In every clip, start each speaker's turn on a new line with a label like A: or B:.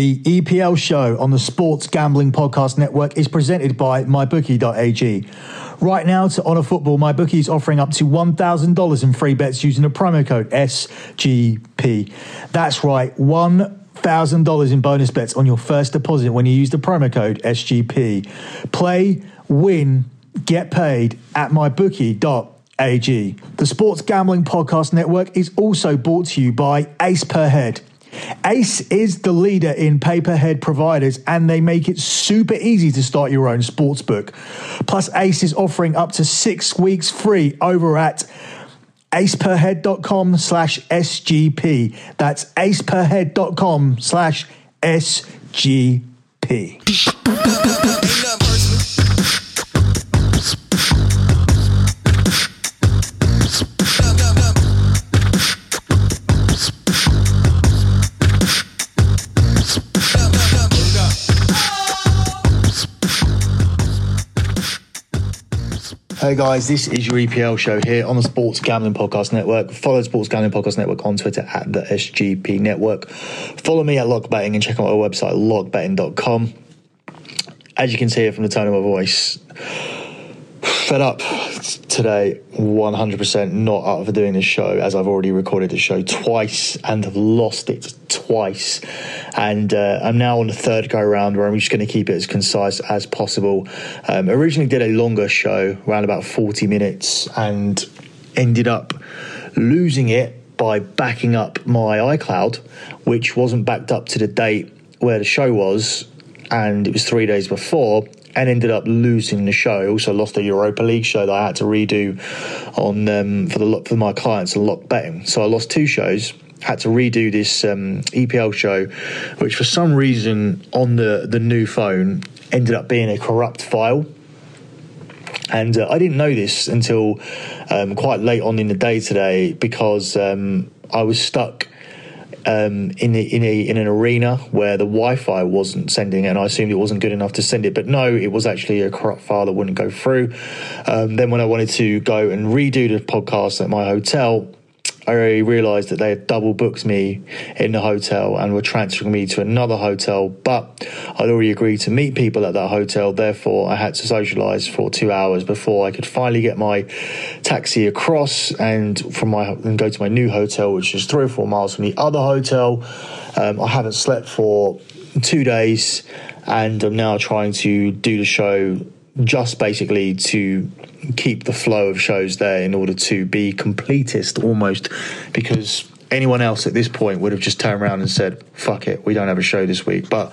A: The EPL show on the Sports Gambling Podcast Network is presented by MyBookie.ag. Right now, to honour football, MyBookie is offering up to $1,000 in free bets using the promo code SGP. That's right, $1,000 in bonus bets on your first deposit when you use the promo code SGP. Play, win, get paid at MyBookie.ag. The Sports Gambling Podcast Network is also brought to you by Ace Per Head. Ace is the leader in pay-per-head providers and they make it super easy to start your own sports book. Plus, Ace is offering up to six weeks free over at aceperhead.com slash SGP. That's aceperhead.com slash SGP. Hey guys, this is your EPL show here on the Sports Gambling Podcast Network. Follow Sports Gambling Podcast Network on Twitter at the SGP Network. Follow me at Lock Betting and check out our website, lockbetting.com. As you can hear from the tone of my voice, fed up today 100% not up for doing this show as I've already recorded the show twice and have lost it twice and uh, I'm now on the third go round where I'm just going to keep it as concise as possible um, originally did a longer show around about 40 minutes and ended up losing it by backing up my iCloud which wasn't backed up to the date where the show was and it was three days before and ended up losing the show. I also lost the Europa League show that I had to redo on um, for the for my clients and lock betting. So I lost two shows. Had to redo this um, EPL show, which for some reason on the the new phone ended up being a corrupt file. And uh, I didn't know this until um, quite late on in the day today because um, I was stuck um, in in a in an arena where the Wi-Fi wasn't sending, and I assumed it wasn't good enough to send it. But no, it was actually a corrupt file that wouldn't go through. Um, then when I wanted to go and redo the podcast at my hotel, I realised that they had double booked me in the hotel and were transferring me to another hotel, but I'd already agreed to meet people at that hotel. Therefore, I had to socialise for two hours before I could finally get my taxi across and from my and go to my new hotel, which is three or four miles from the other hotel. Um, I haven't slept for two days, and I'm now trying to do the show just basically to keep the flow of shows there in order to be completist almost because anyone else at this point would have just turned around and said, fuck it, we don't have a show this week. But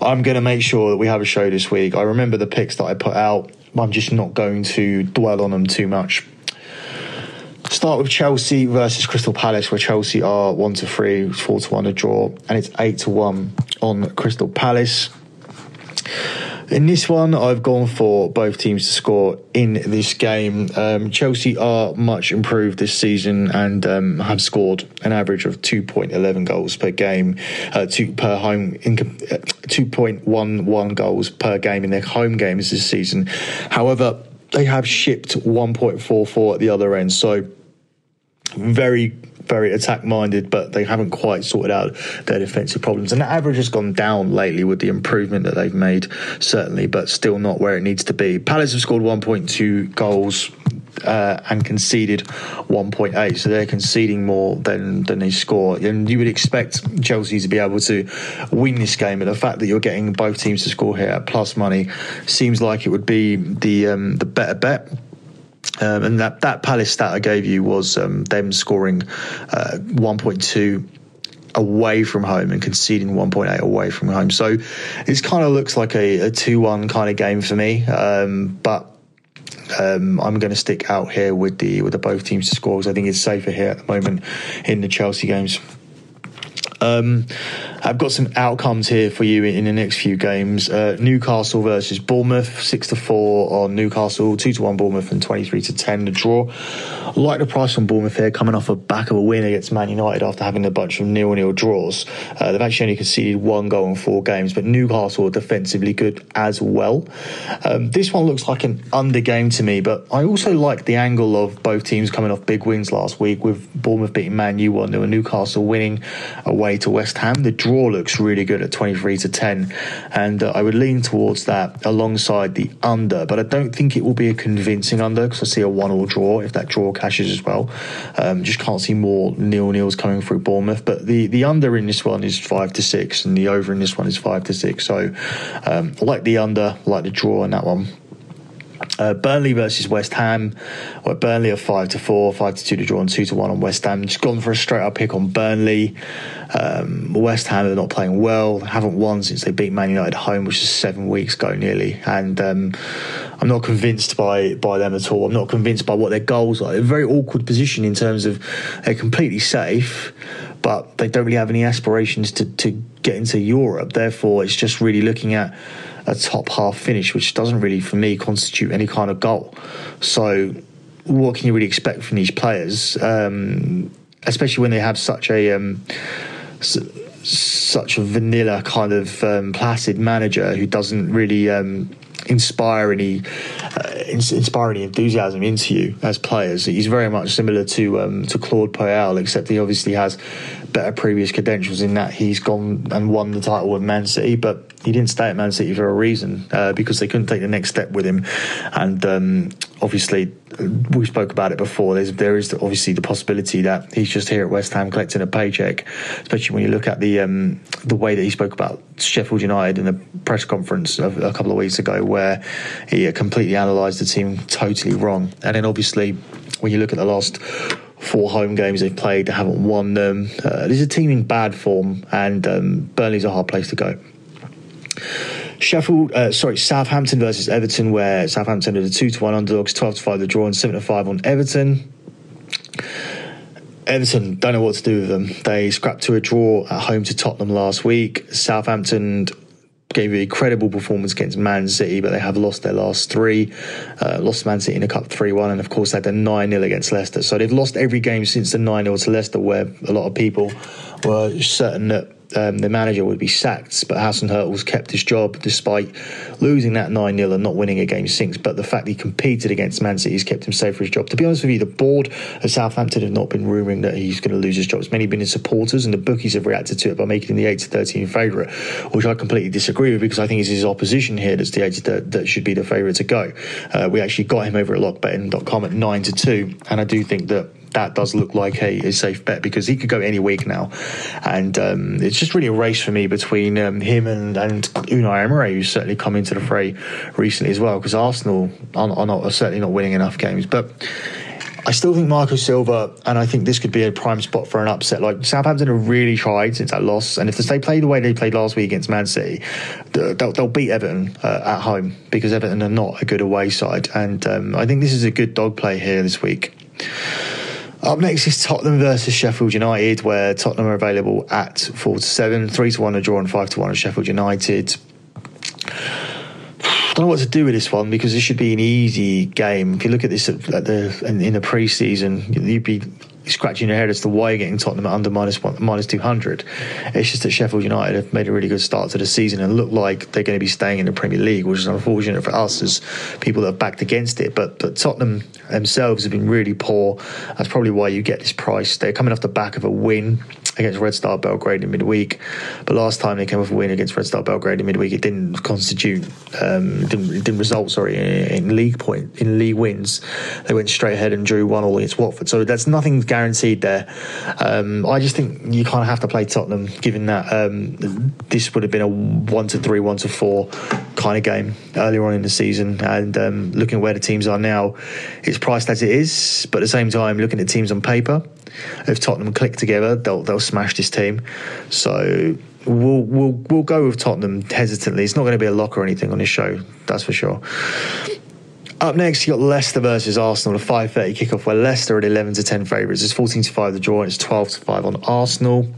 A: I'm going to make sure that we have a show this week. I remember the picks that I put out. I'm just not going to dwell on them too much. Start with Chelsea versus Crystal Palace, where Chelsea are one to three, four to one a draw, and it's eight to one on Crystal Palace. In this one, I've gone for both teams to score in this game. Um, Chelsea are much improved this season and um, have scored an average of 2.11 goals per game, uh, two per home, in, uh, 2.11 goals per game in their home games this season. However, they have shipped 1.44 at the other end, so very very attack minded, but they haven't quite sorted out their defensive problems. And the average has gone down lately with the improvement that they've made, certainly, but still not where it needs to be. Palace have scored 1.2 goals. Uh, and conceded 1.8, so they're conceding more than than they score. And you would expect Chelsea to be able to win this game. And the fact that you're getting both teams to score here at plus money seems like it would be the um, the better bet. Um, and that, that Palace stat I gave you was um, them scoring uh, 1.2 away from home and conceding 1.8 away from home. So it kind of looks like a, a 2 1 kind of game for me. Um, but um, I'm going to stick out here with the with the both teams to score because I think it's safer here at the moment in the Chelsea games. Um, I've got some outcomes here for you in, the next few games. Uh, Newcastle versus Bournemouth, six to four on Newcastle, two to one Bournemouth, and twenty three to ten the draw. I like the price on Bournemouth here, coming off a back of a win against Man United after having a bunch of nil nil draws. Uh, they've actually only conceded one goal in four games, but Newcastle are defensively good as well. Um, this one looks like an under game to me, but I also like the angle of both teams coming off big wins last week with Bournemouth beating Man U one 0 and Newcastle winning away to West Ham. The draw looks really good at 23 to 10, and uh, I would lean towards that alongside the under, but I don't think it will be a convincing under because I see a one all draw if that draw cashes as well. Um, just can't see more nil nils coming through Bournemouth, but the, the under in this one is five to six, and the over in this one is five to six. So um, I like the under, like the draw in that one. Uh, Burnley versus West Ham. Well, Burnley are five to four, five to two to draw, and two to one on West Ham. Just gone for a straight up pick on Burnley. Um, West Ham are not playing well. Haven't won since they beat Man United home, which is seven weeks ago nearly. And um, I'm not convinced by by them at all. I'm not convinced by what their goals are. They're a very awkward position in terms of they're completely safe, but they don't really have any aspirations to to get into Europe. Therefore, it's just really looking at a top half finish, which doesn't really, for me, constitute any kind of goal. So, what can you really expect from these players, um, especially when they have such a um, such a vanilla kind of um, placid manager who doesn't really um, inspire any uh, inspire any enthusiasm into you as players. He's very much similar to um, to Claude Puel, except he obviously has better previous credentials in that he's gone and won the title with Man City, but he didn't stay at Man City for a reason uh, because they couldn't take the next step with him. And um, obviously, we spoke about it before. There's, there is obviously the possibility that he's just here at West Ham collecting a paycheck, especially when you look at the um, the way that he spoke about Sheffield United in the press conference a, a couple of weeks ago, where he completely analysed the team totally wrong. And then obviously, when you look at the last four home games they've played, they haven't won them. Uh, there's a team in bad form, and um, Burnley's a hard place to go. Sheffield, uh, sorry, Southampton versus Everton, where Southampton are the two to one underdogs, twelve to five the draw, and seven to five on Everton. Everton don't know what to do with them. They scrapped to a draw at home to Tottenham last week. Southampton gave a credible performance against Man City, but they have lost their last three. Uh, lost Man City in a cup 3 1, and of course, they had a 9 0 against Leicester. So they've lost every game since the 9 0 to Leicester, where a lot of people were certain that um, the manager would be sacked, but Hasenhüttl kept his job despite losing that 9 0 and not winning a game since. But the fact he competed against Man City has kept him safe for his job. To be honest with you, the board of Southampton have not been rumouring that he's going to lose his job. It's mainly been his supporters, and the bookies have reacted to it by making him the 8 to 13 favourite, which I completely disagree with because I think it's his opposition here that's the 8 that, that should be the favourite to go. Uh, we actually got him over at lockbetting.com at 9 to 2, and I do think that that does look like a, a, safe bet because he could go any week now, and um, it's just really a race for me between um, him and and Unai Emery, who's certainly come into the fray recently as well. Because Arsenal are, are, not are certainly not winning enough games, but. I still think Marco Silva, and I think this could be a prime spot for an upset. Like Southampton have really tried since that loss, and if they play the way they played last week against Man City, they'll, they'll beat Everton uh, at home because Everton are not a good away side. And um, I think this is a good dog play here this week. Up next is Tottenham versus Sheffield United, where Tottenham are available at four to seven, three to one a draw, and five to one at Sheffield United. I don't know what to do with this one because this should be an easy game. If you look at this at the in, in the pre-season, you'd be scratching your head as to why you're getting Tottenham at under minus one, minus 200. It's just that Sheffield United have made a really good start to the season and look like they're going to be staying in the Premier League, which is unfortunate for us as people that have backed against it. But, but Tottenham themselves have been really poor. That's probably why you get this price. They're coming off the back of a win against Red Star Belgrade in midweek. But last time they came off a win against Red Star Belgrade in midweek, it didn't constitute, um, didn't, didn't result, sorry, in, league point in league wins. They went straight ahead and drew one all against Watford. So that's nothing guaranteed there. Um, I just think you kind of have to play Tottenham, given that um, this would have been a one to three, one to four kind of game earlier on in the season. And um, looking at where the teams are now, it's priced as it is. But at the same time, looking at teams on paper, if Tottenham click together, they'll they'll smash this team. So we'll we'll we'll go with Tottenham hesitantly. It's not going to be a lock or anything on this show, that's for sure. Up next, you got Leicester versus Arsenal, a 5:30 kickoff where Leicester at 11 to 10 favourites. It's 14 to 5 the draw, and it's 12 to 5 on Arsenal.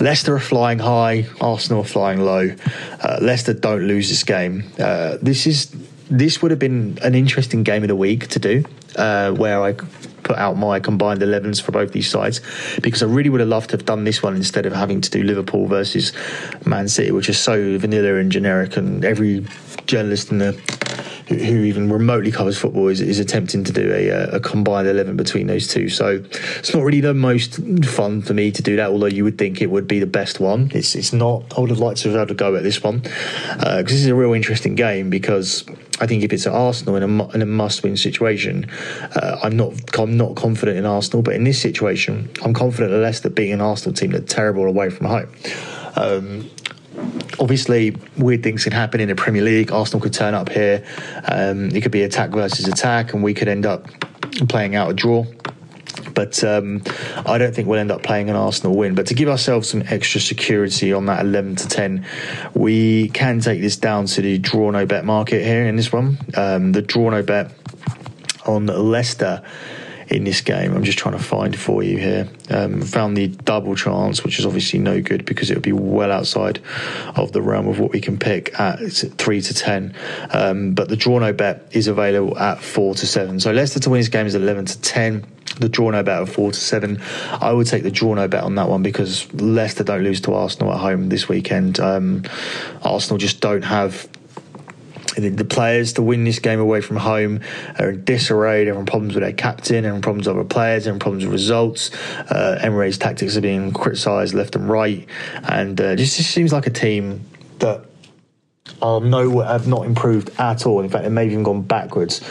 A: Leicester are flying high, Arsenal are flying low. Uh, Leicester don't lose this game. Uh, this is this would have been an interesting game of the week to do, uh, where I put out my combined 11s for both these sides because I really would have loved to have done this one instead of having to do Liverpool versus Man City, which is so vanilla and generic, and every journalist in the who, who even remotely covers football is, is attempting to do a, a, combined 11 between those two. So it's not really the most fun for me to do that, although you would think it would be the best one. It's, it's not. I would have liked to have had a go at this one because uh, this is a real interesting game because I think if it's at Arsenal in a, in a must-win situation, uh, I'm not I'm not confident in Arsenal. But in this situation, I'm confident in Leicester being an Arsenal team that's terrible away from home. Um, obviously, weird things can happen in the Premier League. Arsenal could turn up here. Um, it could be attack versus attack, and we could end up playing out a draw. But um, I don't think we'll end up playing an Arsenal win. But to give ourselves some extra security on that 11 to 10, we can take this down to the draw no bet market here in this one. Um, the draw no bet on Leicester in this game. I'm just trying to find for you here. Um, found the double chance, which is obviously no good because it would be well outside of the realm of what we can pick at three to ten. Um, but the draw no bet is available at four to seven. So Leicester to win this game is eleven to ten. The draw no bet of four to seven. I would take the draw no bet on that one because Leicester don't lose to Arsenal at home this weekend. Um, Arsenal just don't have the players to win this game away from home are in disarray. They're having problems with their captain, having problems with other players, they're having problems with results. Uh, Emery's tactics are being criticised left and right, and uh, just, just seems like a team that are no have not improved at all. In fact, they may have even gone backwards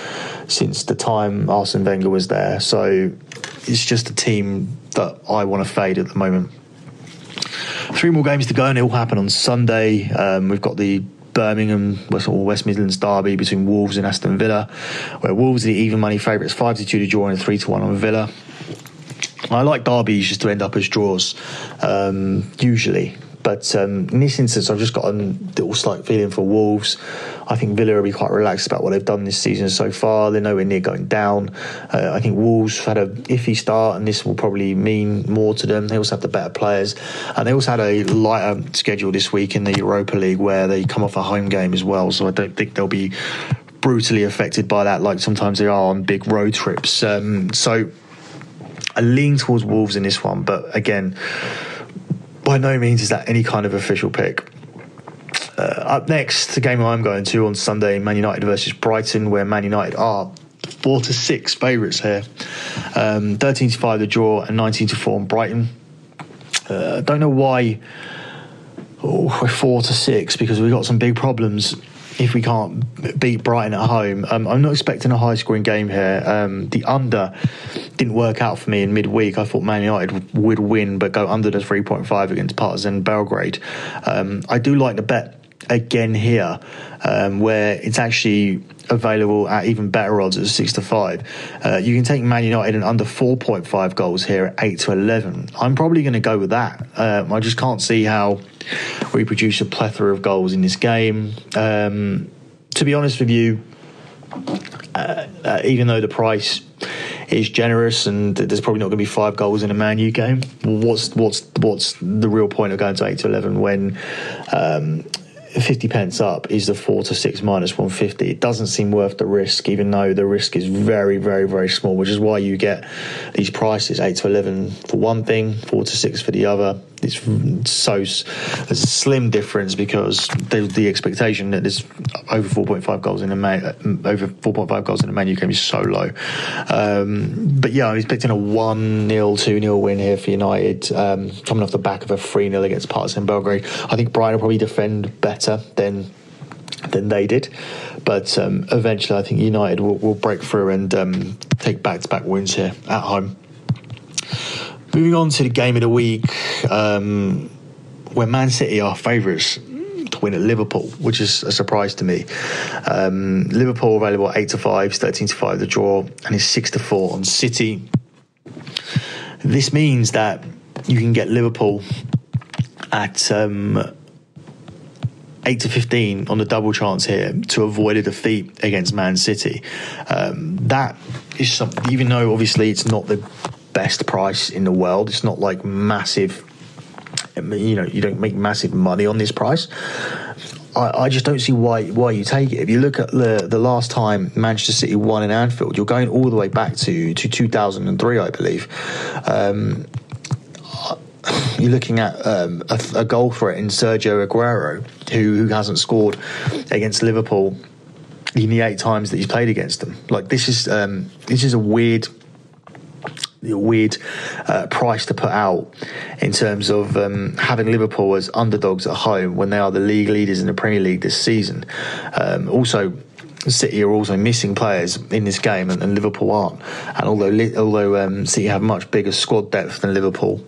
A: since the time Arsene Wenger was there. So it's just a team that I want to fade at the moment. Three more games to go, and it will happen on Sunday. Um, we've got the Birmingham or West Midlands derby between Wolves and Aston Villa, where Wolves are the even money favourites, five to two to draw and three to one on Villa. I like derbies just to end up as draws, um, usually. But um, in this instance, I've just got a little slight feeling for Wolves. I think Villa will be quite relaxed about what they've done this season so far. They're nowhere near going down. Uh, I think Wolves had a iffy start, and this will probably mean more to them. They also have the better players, and they also had a lighter schedule this week in the Europa League where they come off a home game as well. So I don't think they'll be brutally affected by that, like sometimes they are on big road trips. Um, so I lean towards Wolves in this one, but again by no means is that any kind of official pick. Uh, up next, the game I'm going to on Sunday, Man United versus Brighton, where Man United are four to six favourites here. Um, 13 to 5 the draw and 19 to 4 on Brighton. Uh, don't know why oh, we're four to six because we've got some big problems if we can't beat Brighton at home. Um, I'm not expecting a high scoring game here. Um, the under didn't work out for me in midweek. I thought Man United would win, but go under the 3.5 against Partizan Belgrade. Um, I do like the bet again here, um, where it's actually available at even better odds at six to five. Uh, you can take Man United and under 4.5 goals here at eight to 11. I'm probably going to go with that. Um, I just can't see how we produce a plethora of goals in this game. Um, to be honest with you, uh, uh, even though the price is generous and there's probably not going to be five goals in a Man U game, what's what's what's the real point of going to eight to eleven when um, 50 pence up is the 4 to 6 minus 150. It doesn't seem worth the risk, even though the risk is very, very, very small, which is why you get these prices 8 to 11 for one thing, 4 to 6 for the other it's so there's a slim difference because there's the expectation that there's over 4.5 goals in a man, over 4.5 goals in a Man U game is so low. Um, but yeah, I'm expecting a 1 0, 2 0 win here for United, um, coming off the back of a 3 0 against Partizan Belgrade. I think Brighton will probably defend better than than they did. But um, eventually, I think United will, will break through and um, take back to back wins here at home. Moving on to the game of the week, um, where Man City are favourites to win at Liverpool, which is a surprise to me. Um, Liverpool available at 8 to 5, 13 to 5 the draw, and it's 6 to 4 on City. This means that you can get Liverpool at um, 8 to 15 on the double chance here to avoid a defeat against Man City. Um, that is something, even though obviously it's not the best price in the world. It's not like massive. You know, you don't make massive money on this price. I, I, just don't see why why you take it. If you look at the the last time Manchester City won in Anfield, you're going all the way back to to 2003, I believe. Um, you're looking at um, a, a, goal threat in Sergio Aguero, who who hasn't scored against Liverpool in the eight times that he's played against them. Like this is um, this is a weird weird uh, price to put out in terms of um, having Liverpool as underdogs at home when they are the league leaders in the Premier League this season. Um, also, City are also missing players in this game, and, and Liverpool aren't. And although although um, City have much bigger squad depth than Liverpool,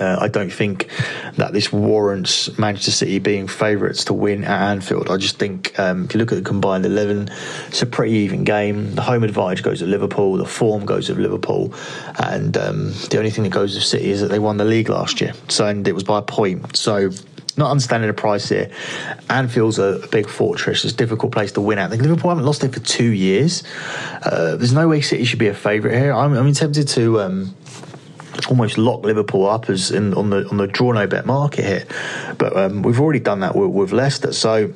A: uh, I don't think that this warrants Manchester City being favourites to win at Anfield. I just think um, if you look at the combined 11, it's a pretty even game. The home advantage goes to Liverpool, the form goes to Liverpool, and um, the only thing that goes to City is that they won the league last year. So, and it was by a point. So, not understanding the price here. Anfield's a, big fortress. It's a difficult place to win at. Liverpool haven't lost there for two years. Uh, there's no way City should be a favourite here. I'm, I'm tempted to. Um, almost lock Liverpool up as in, on the on the draw no bet market here. But um, we've already done that with, with Leicester, so.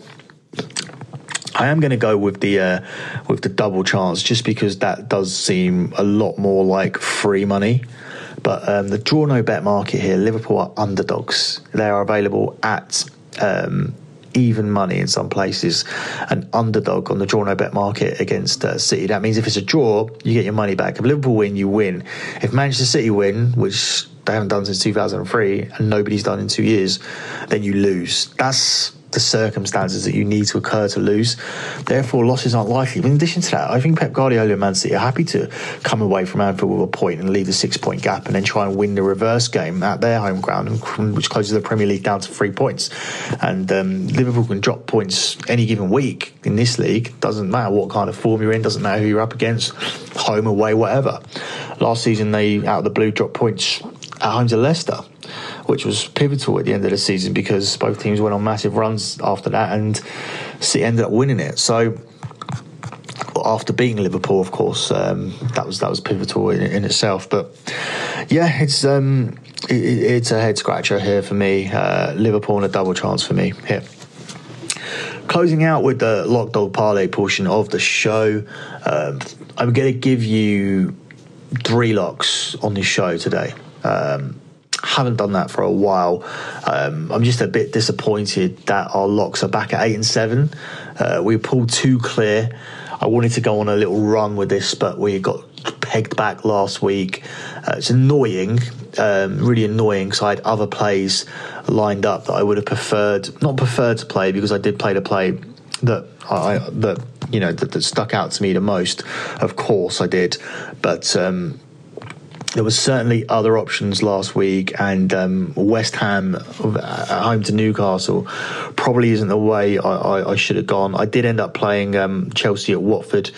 A: I am going to go with the uh, with the double chance just because that does seem a lot more like free money. But um, the draw no bet market here, Liverpool are underdogs. They are available at um, even money in some places, an underdog on the draw no bet market against uh, City. That means if it's a draw, you get your money back. If Liverpool win, you win. If Manchester City win, which they haven't done since 2003 and nobody's done in two years, then you lose. That's the circumstances that you need to occur to lose. Therefore, losses aren't likely. In addition to that, I think Pep Guardiola and Man City are happy to come away from Anfield with a point and leave the six point gap and then try and win the reverse game at their home ground, which closes the Premier League down to three points. And um, Liverpool can drop points any given week in this league. Doesn't matter what kind of form you're in, doesn't matter who you're up against, home, away, whatever. Last season, they out of the blue dropped points at home to Leicester which was pivotal at the end of the season because both teams went on massive runs after that, and City ended up winning it. So after beating Liverpool, of course, um, that was that was pivotal in, in itself. But yeah, it's um, it, it's a head scratcher here for me. Uh, Liverpool and a double chance for me here. Closing out with the lock dog parlay portion of the show, um, I'm going to give you three locks on this show today. Um, haven't done that for a while. Um, I'm just a bit disappointed that our locks are back at eight and seven. Uh, we pulled two clear. I wanted to go on a little run with this, but we got pegged back last week. Uh, it's annoying, um, really annoying, because I had other plays lined up that I would have preferred, not preferred to play because I did play the play that I that you know that, that stuck out to me the most. Of course, I did, but. Um, there was certainly other options last week, and um, West Ham at home to Newcastle probably isn't the way I, I, I should have gone. I did end up playing um, Chelsea at Watford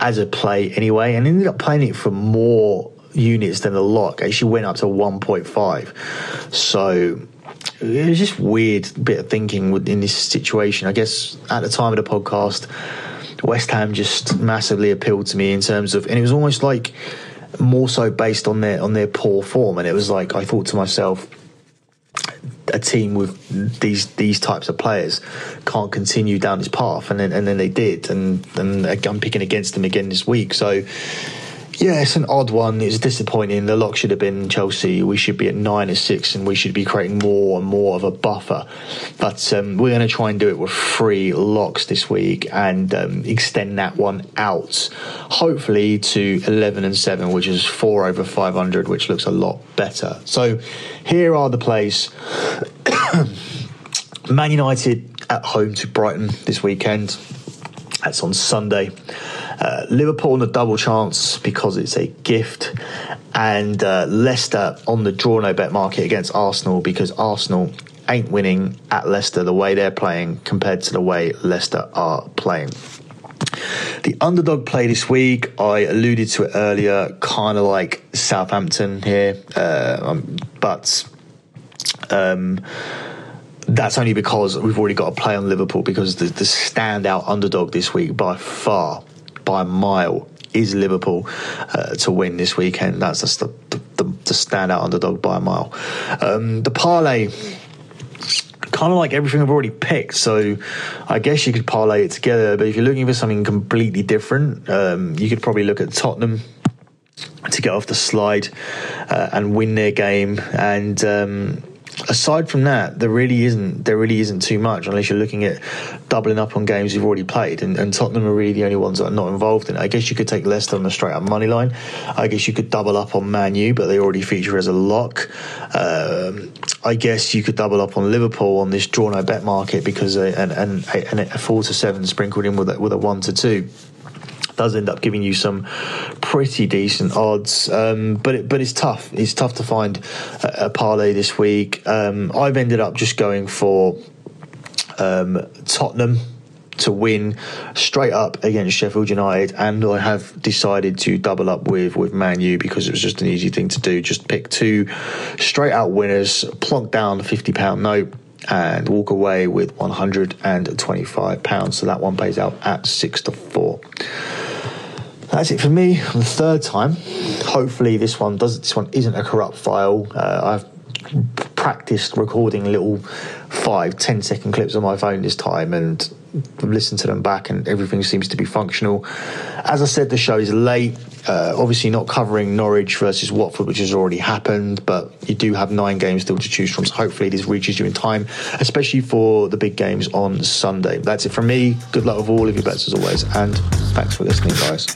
A: as a play anyway, and ended up playing it for more units than the lock. Actually, went up to 1.5. So it was just weird bit of thinking in this situation. I guess at the time of the podcast, West Ham just massively appealed to me in terms of, and it was almost like more so based on their on their poor form. And it was like I thought to myself, a team with these these types of players can't continue down this path, and then and then they did, and and I'm picking against them again this week. So yeah, it's an odd one. It's disappointing. The lock should have been Chelsea. We should be at nine or six, and we should be creating more and more of a buffer. But um, we're going to try and do it with three locks this week and um, extend that one out, hopefully to eleven and seven, which is four over five hundred, which looks a lot better. So here are the plays. Man United at home to Brighton this weekend. That's on Sunday. Uh, Liverpool on the double chance because it's a gift, and uh, Leicester on the draw no bet market against Arsenal because Arsenal ain't winning at Leicester the way they're playing compared to the way Leicester are playing. The underdog play this week, I alluded to it earlier, kind of like Southampton here, uh, um, but um, that's only because we've already got a play on Liverpool because the, the standout underdog this week by far by a mile is Liverpool uh, to win this weekend. That's just the, the, the standout underdog by a mile. Um, the parlay kind of like everything I've already picked. So I guess you could parlay it together. But if you're looking for something completely different, um, you could probably look at Tottenham to get off the slide uh, and win their game. And um, aside from that, there really isn't there really isn't too much unless you're looking at doubling up on games you've already played, and, and Tottenham are really the only ones that are not involved in it. I guess you could take Leicester on the straight up money line. I guess you could double up on Man U, but they already feature as a lock. Um, I guess you could double up on Liverpool on this draw no bet market because and, and and a four to seven sprinkled in with a, with a one to two does end up giving you some pretty decent odds. Um, but it, but it's tough. It's tough to find a, a parlay this week. Um, I've ended up just going for um, Tottenham to win straight up against Sheffield United, and I have decided to double up with with Man U because it was just an easy thing to do. Just pick two straight out winners, plonk down a fifty pound note. And walk away with one hundred and twenty-five pounds. So that one pays out at six to four. That's it for me on the third time. Hopefully, this one does. This one isn't a corrupt file. Uh, I've practiced recording little five, ten second clips on my phone this time, and listened to them back, and everything seems to be functional. As I said, the show is late. Uh, obviously, not covering Norwich versus Watford, which has already happened, but you do have nine games still to choose from. So hopefully, this reaches you in time, especially for the big games on Sunday. That's it from me. Good luck with all of your bets as always, and thanks for listening, guys.